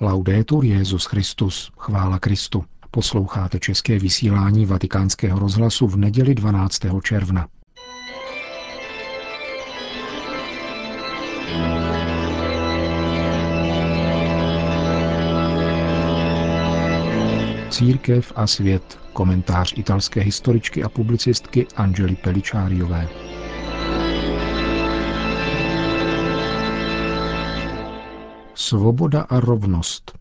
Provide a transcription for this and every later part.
Laudetur Jezus Christus, chvála Kristu. Posloucháte české vysílání Vatikánského rozhlasu v neděli 12. června. Církev a svět. Komentář italské historičky a publicistky Angely Peličáriové. Svoboda a rovnost.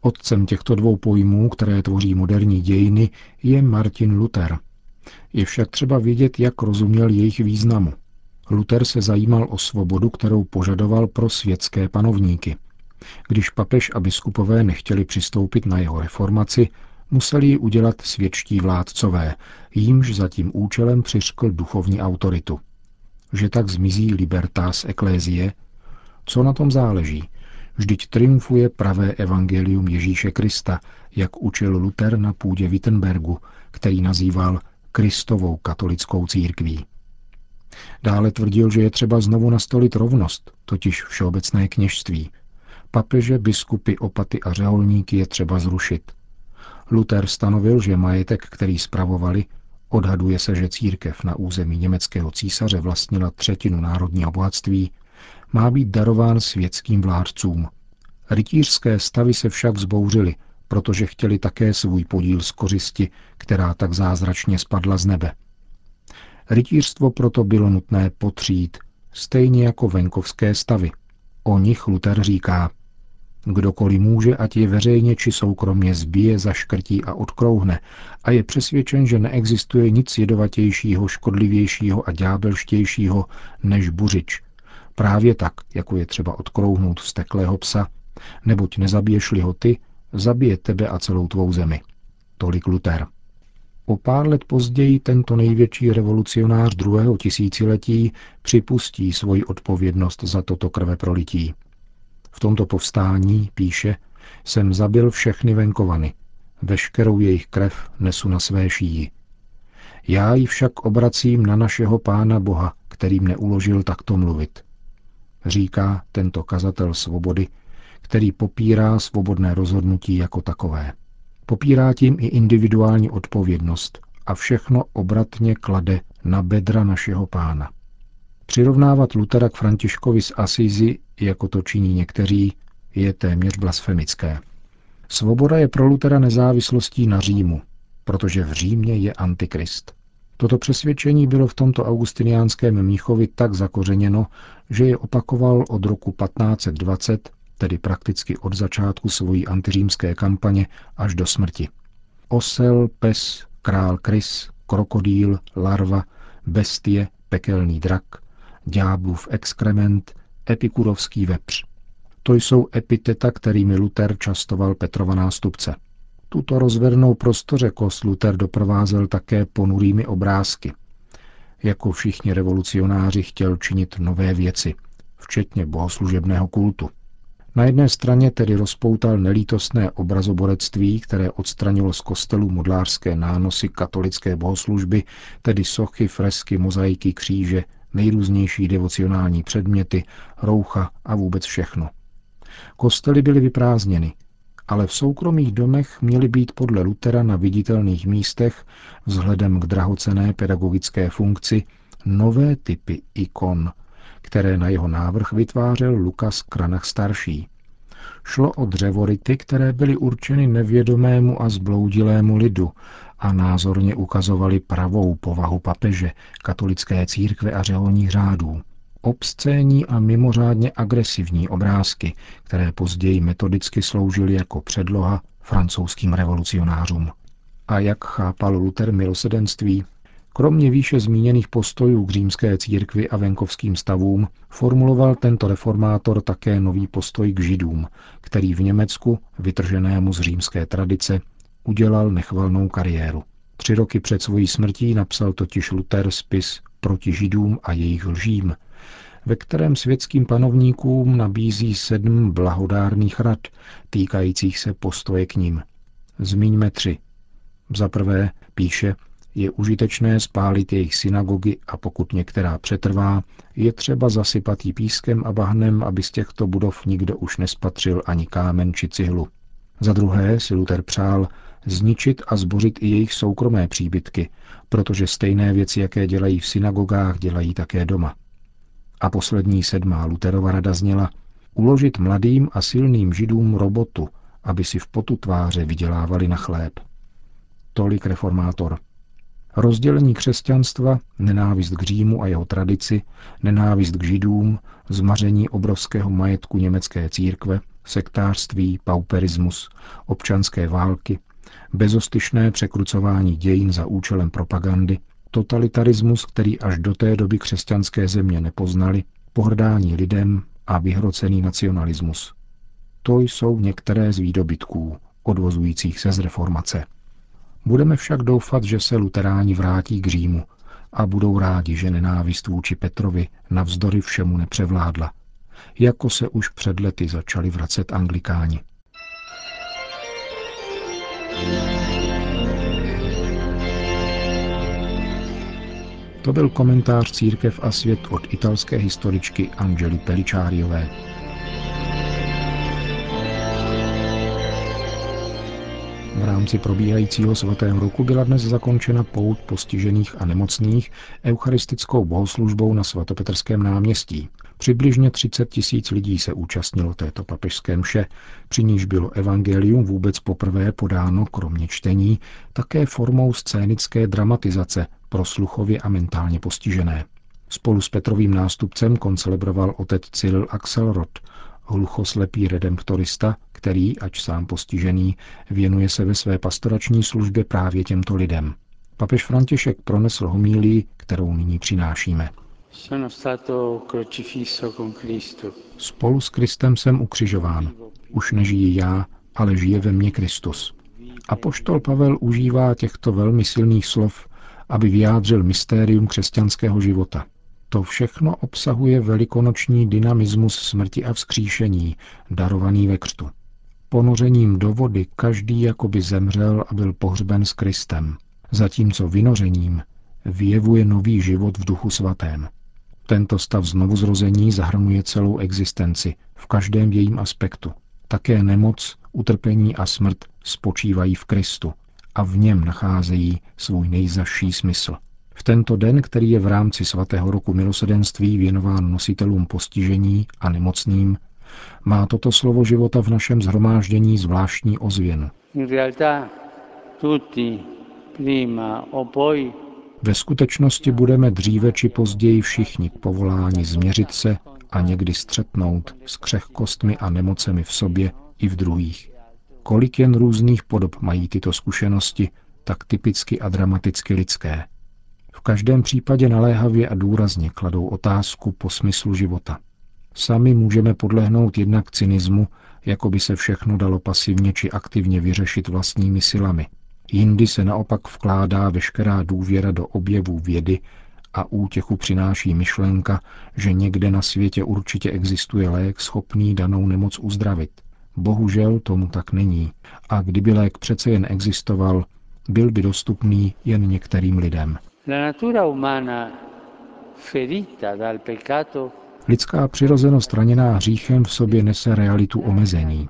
Otcem těchto dvou pojmů, které tvoří moderní dějiny, je Martin Luther. Je však třeba vědět, jak rozuměl jejich významu. Luther se zajímal o svobodu, kterou požadoval pro světské panovníky. Když papež a biskupové nechtěli přistoupit na jeho reformaci, museli ji udělat světští vládcové, jímž za tím účelem přiřkl duchovní autoritu. Že tak zmizí libertas ecclesiae, co na tom záleží? Vždyť triumfuje pravé evangelium Ježíše Krista, jak učil Luther na půdě Wittenbergu, který nazýval Kristovou katolickou církví. Dále tvrdil, že je třeba znovu nastolit rovnost, totiž všeobecné kněžství. Papeže, biskupy, opaty a řeholníky je třeba zrušit. Luther stanovil, že majetek, který spravovali, odhaduje se, že církev na území německého císaře vlastnila třetinu národního bohatství, má být darován světským vládcům. Rytířské stavy se však zbouřily, protože chtěli také svůj podíl z kořisti, která tak zázračně spadla z nebe. Rytířstvo proto bylo nutné potřít, stejně jako venkovské stavy. O nich Luther říká, Kdokoliv může, ať je veřejně či soukromně zbije, zaškrtí a odkrouhne a je přesvědčen, že neexistuje nic jedovatějšího, škodlivějšího a ďábelštějšího než buřič. Právě tak, jako je třeba odkrouhnout steklého psa, neboť nezabiješ-li ho ty, zabije tebe a celou tvou zemi. Tolik Luther. O pár let později tento největší revolucionář druhého tisíciletí připustí svoji odpovědnost za toto krve prolití. V tomto povstání, píše, jsem zabil všechny venkovany, veškerou jejich krev nesu na své šíji. Já ji však obracím na našeho pána Boha, který mne uložil takto mluvit. Říká tento kazatel svobody, který popírá svobodné rozhodnutí jako takové. Popírá tím i individuální odpovědnost a všechno obratně klade na bedra našeho pána. Přirovnávat Lutera k Františkovi z Asizi, jako to činí někteří, je téměř blasfemické. Svoboda je pro Lutera nezávislostí na Římu, protože v Římě je antikrist. Toto přesvědčení bylo v tomto augustiniánském mnichovi tak zakořeněno, že je opakoval od roku 1520, tedy prakticky od začátku svojí antiřímské kampaně až do smrti. Osel, pes, král krys, krokodýl, larva, bestie, pekelný drak, ďáblův exkrement, epikurovský vepř. To jsou epiteta, kterými Luther častoval Petrova nástupce. Tuto rozvernou prostořekost Luther doprovázel také ponurými obrázky. Jako všichni revolucionáři chtěl činit nové věci, včetně bohoslužebného kultu. Na jedné straně tedy rozpoutal nelítostné obrazoborectví, které odstranilo z kostelů modlářské nánosy katolické bohoslužby, tedy sochy, fresky, mozaiky, kříže, nejrůznější devocionální předměty, roucha a vůbec všechno. Kostely byly vyprázdněny, ale v soukromých domech měly být podle Lutera na viditelných místech vzhledem k drahocené pedagogické funkci nové typy ikon, které na jeho návrh vytvářel Lukas Kranach starší. Šlo o dřevority, které byly určeny nevědomému a zbloudilému lidu a názorně ukazovali pravou povahu papeže, katolické církve a řeholních řádů. Obscénní a mimořádně agresivní obrázky, které později metodicky sloužily jako předloha francouzským revolucionářům. A jak chápal Luther milosedenství, Kromě výše zmíněných postojů k římské církvi a venkovským stavům formuloval tento reformátor také nový postoj k židům, který v Německu, vytrženému z římské tradice, udělal nechvalnou kariéru. Tři roky před svojí smrtí napsal totiž Luther spis proti židům a jejich lžím, ve kterém světským panovníkům nabízí sedm blahodárných rad týkajících se postoje k ním. Zmíňme tři. Za prvé píše, Je užitečné spálit jejich synagogy a pokud některá přetrvá, je třeba zasypat jí pískem a bahnem, aby z těchto budov nikdo už nespatřil ani kámen či cihlu. Za druhé si Luther přál zničit a zbořit i jejich soukromé příbytky, protože stejné věci, jaké dělají v synagogách, dělají také doma. A poslední sedmá Luterova rada zněla uložit mladým a silným židům robotu, aby si v potu tváře vydělávali na chléb. Tolik reformátor. Rozdělení křesťanstva, nenávist k Římu a jeho tradici, nenávist k židům, zmaření obrovského majetku německé církve, sektářství, pauperismus, občanské války, bezostyšné překrucování dějin za účelem propagandy, totalitarismus, který až do té doby křesťanské země nepoznali, pohrdání lidem a vyhrocený nacionalismus. To jsou některé z výdobytků, odvozujících se z reformace. Budeme však doufat, že se luteráni vrátí k Římu a budou rádi, že nenávist vůči Petrovi navzdory všemu nepřevládla, jako se už před lety začali vracet anglikáni. To byl komentář Církev a svět od italské historičky Angely Peličáriové. V rámci probíhajícího svatého roku byla dnes zakončena pout postižených a nemocných eucharistickou bohoslužbou na svatopetrském náměstí. Přibližně 30 tisíc lidí se účastnilo této papežské mše, při níž bylo evangelium vůbec poprvé podáno, kromě čtení, také formou scénické dramatizace pro sluchově a mentálně postižené. Spolu s Petrovým nástupcem koncelebroval otec Cyril Axelrod, hluchoslepý redemptorista, který, ač sám postižený, věnuje se ve své pastorační službě právě těmto lidem. Papež František pronesl homílii, kterou nyní přinášíme. Spolu s Kristem jsem ukřižován. Už nežijí já, ale žije ve mně Kristus. A poštol Pavel užívá těchto velmi silných slov, aby vyjádřil mystérium křesťanského života – to všechno obsahuje velikonoční dynamismus smrti a vzkříšení, darovaný ve křtu. Ponořením do vody každý jakoby zemřel a byl pohřben s Kristem, zatímco vynořením vyjevuje nový život v duchu svatém. Tento stav znovuzrození zahrnuje celou existenci v každém jejím aspektu. Také nemoc, utrpení a smrt spočívají v Kristu a v něm nacházejí svůj nejzaší smysl. V tento den, který je v rámci svatého roku milosedenství věnován nositelům postižení a nemocným, má toto slovo života v našem zhromáždění zvláštní ozvěnu. Ve skutečnosti budeme dříve či později všichni k povolání změřit se a někdy střetnout s křehkostmi a nemocemi v sobě i v druhých. Kolik jen různých podob mají tyto zkušenosti, tak typicky a dramaticky lidské – v každém případě naléhavě a důrazně kladou otázku po smyslu života. Sami můžeme podlehnout jednak cynismu, jako by se všechno dalo pasivně či aktivně vyřešit vlastními silami. Jindy se naopak vkládá veškerá důvěra do objevů vědy a útěchu přináší myšlenka, že někde na světě určitě existuje lék schopný danou nemoc uzdravit. Bohužel tomu tak není. A kdyby lék přece jen existoval, byl by dostupný jen některým lidem. Lidská přirozenost raněná hříchem v sobě nese realitu omezení.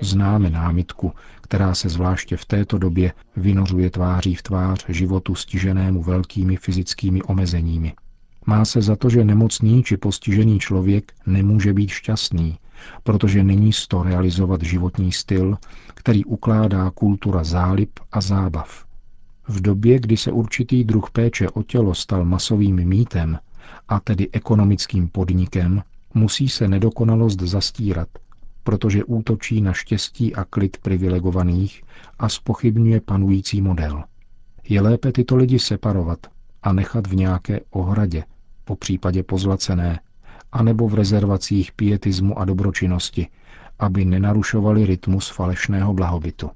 Známe námitku, která se zvláště v této době vynořuje tváří v tvář životu stiženému velkými fyzickými omezeními. Má se za to, že nemocný či postižený člověk nemůže být šťastný, protože není z to realizovat životní styl, který ukládá kultura zálib a zábav. V době, kdy se určitý druh péče o tělo stal masovým mýtem, a tedy ekonomickým podnikem, musí se nedokonalost zastírat, protože útočí na štěstí a klid privilegovaných a spochybňuje panující model. Je lépe tyto lidi separovat a nechat v nějaké ohradě, po případě pozlacené, anebo v rezervacích pietismu a dobročinnosti, aby nenarušovali rytmus falešného blahobytu.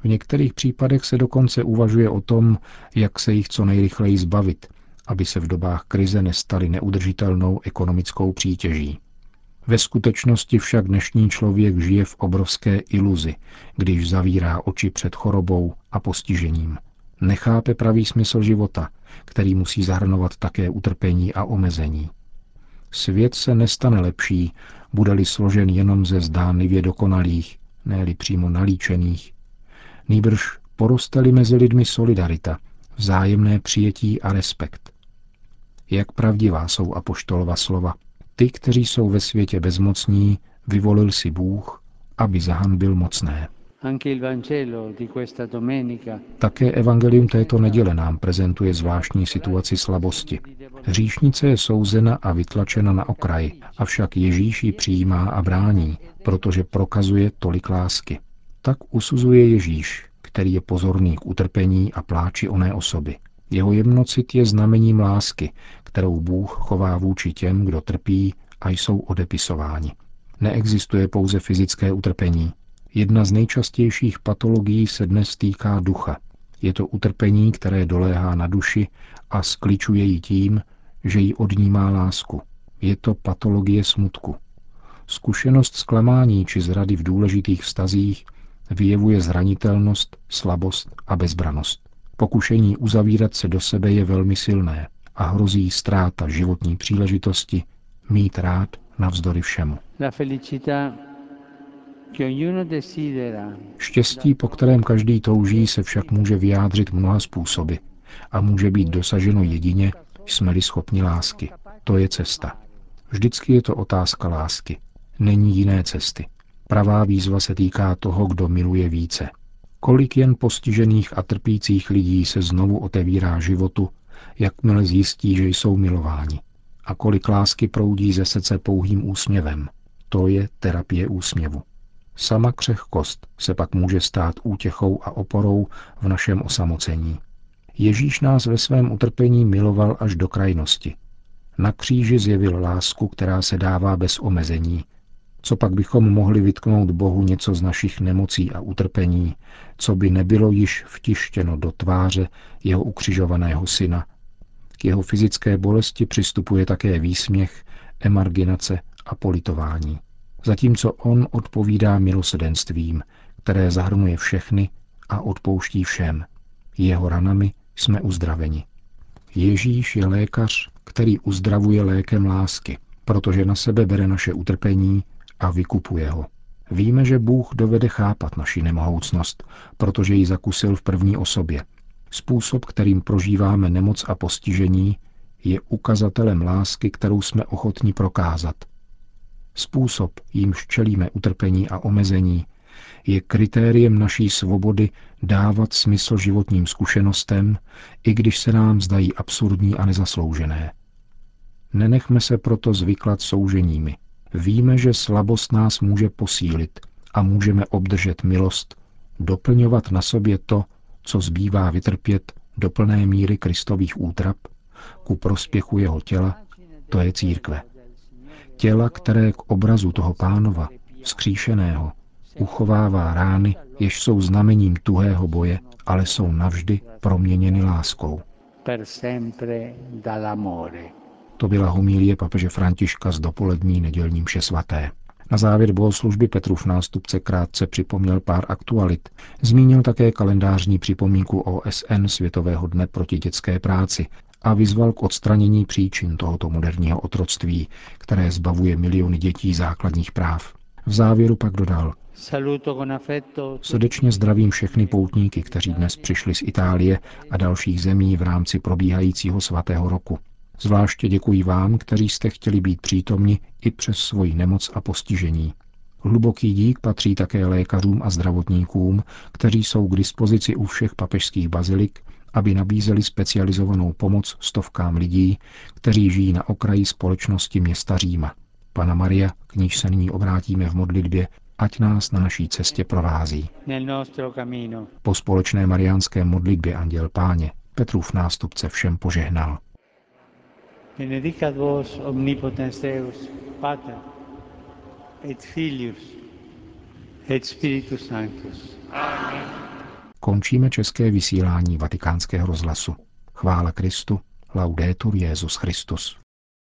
V některých případech se dokonce uvažuje o tom, jak se jich co nejrychleji zbavit, aby se v dobách krize nestali neudržitelnou ekonomickou přítěží. Ve skutečnosti však dnešní člověk žije v obrovské iluzi, když zavírá oči před chorobou a postižením. Nechápe pravý smysl života, který musí zahrnovat také utrpení a omezení. Svět se nestane lepší, bude-li složen jenom ze zdánlivě dokonalých, ne přímo nalíčených. Nýbrž porosteli mezi lidmi solidarita, vzájemné přijetí a respekt. Jak pravdivá jsou apoštolova slova. Ty, kteří jsou ve světě bezmocní, vyvolil si Bůh, aby zahanbil mocné. Také evangelium této neděle nám prezentuje zvláštní situaci slabosti. Hříšnice je souzena a vytlačena na okraj, avšak Ježíš ji přijímá a brání, protože prokazuje tolik lásky. Tak usuzuje Ježíš, který je pozorný k utrpení a pláči oné osoby. Jeho jemnocit je znamením lásky, kterou Bůh chová vůči těm, kdo trpí a jsou odepisováni. Neexistuje pouze fyzické utrpení, Jedna z nejčastějších patologií se dnes týká ducha. Je to utrpení, které doléhá na duši a skličuje ji tím, že jí odnímá lásku. Je to patologie smutku. Zkušenost zklamání či zrady v důležitých vztazích vyjevuje zranitelnost, slabost a bezbranost. Pokušení uzavírat se do sebe je velmi silné a hrozí ztráta životní příležitosti mít rád navzdory všemu. Štěstí, po kterém každý touží, se však může vyjádřit mnoha způsoby a může být dosaženo jedině, jsme-li schopni lásky. To je cesta. Vždycky je to otázka lásky. Není jiné cesty. Pravá výzva se týká toho, kdo miluje více. Kolik jen postižených a trpících lidí se znovu otevírá životu, jakmile zjistí, že jsou milováni. A kolik lásky proudí ze srdce pouhým úsměvem. To je terapie úsměvu. Sama křehkost se pak může stát útěchou a oporou v našem osamocení. Ježíš nás ve svém utrpení miloval až do krajnosti. Na kříži zjevil lásku, která se dává bez omezení. Co pak bychom mohli vytknout Bohu něco z našich nemocí a utrpení, co by nebylo již vtištěno do tváře jeho ukřižovaného syna. K jeho fyzické bolesti přistupuje také výsměch, emarginace a politování zatímco on odpovídá milosedenstvím, které zahrnuje všechny a odpouští všem. Jeho ranami jsme uzdraveni. Ježíš je lékař, který uzdravuje lékem lásky, protože na sebe bere naše utrpení a vykupuje ho. Víme, že Bůh dovede chápat naši nemohoucnost, protože ji zakusil v první osobě. Způsob, kterým prožíváme nemoc a postižení, je ukazatelem lásky, kterou jsme ochotni prokázat – Způsob, jímž čelíme utrpení a omezení, je kritériem naší svobody dávat smysl životním zkušenostem, i když se nám zdají absurdní a nezasloužené. Nenechme se proto zvyklat souženími. Víme, že slabost nás může posílit a můžeme obdržet milost, doplňovat na sobě to, co zbývá vytrpět do plné míry Kristových útrap, ku prospěchu jeho těla, to je církve těla, které k obrazu toho pánova, vzkříšeného, uchovává rány, jež jsou znamením tuhého boje, ale jsou navždy proměněny láskou. To byla homílie papeže Františka z dopolední nedělní mše svaté. Na závěr bohoslužby Petrův nástupce krátce připomněl pár aktualit. Zmínil také kalendářní připomínku OSN Světového dne proti dětské práci, a vyzval k odstranění příčin tohoto moderního otroctví, které zbavuje miliony dětí základních práv. V závěru pak dodal, Srdečně zdravím všechny poutníky, kteří dnes přišli z Itálie a dalších zemí v rámci probíhajícího svatého roku. Zvláště děkuji vám, kteří jste chtěli být přítomni i přes svoji nemoc a postižení. Hluboký dík patří také lékařům a zdravotníkům, kteří jsou k dispozici u všech papežských bazilik aby nabízeli specializovanou pomoc stovkám lidí, kteří žijí na okraji společnosti města Říma. Pana Maria, k níž se nyní obrátíme v modlitbě, ať nás na naší cestě provází. Po společné mariánské modlitbě Anděl Páně Petrův nástupce všem požehnal. Benedicat vos omnipotens Deus, Pater, et Filius, et Spiritus Sanctus. Amen končíme české vysílání vatikánského rozhlasu. Chvála Kristu, laudetur Jezus Christus.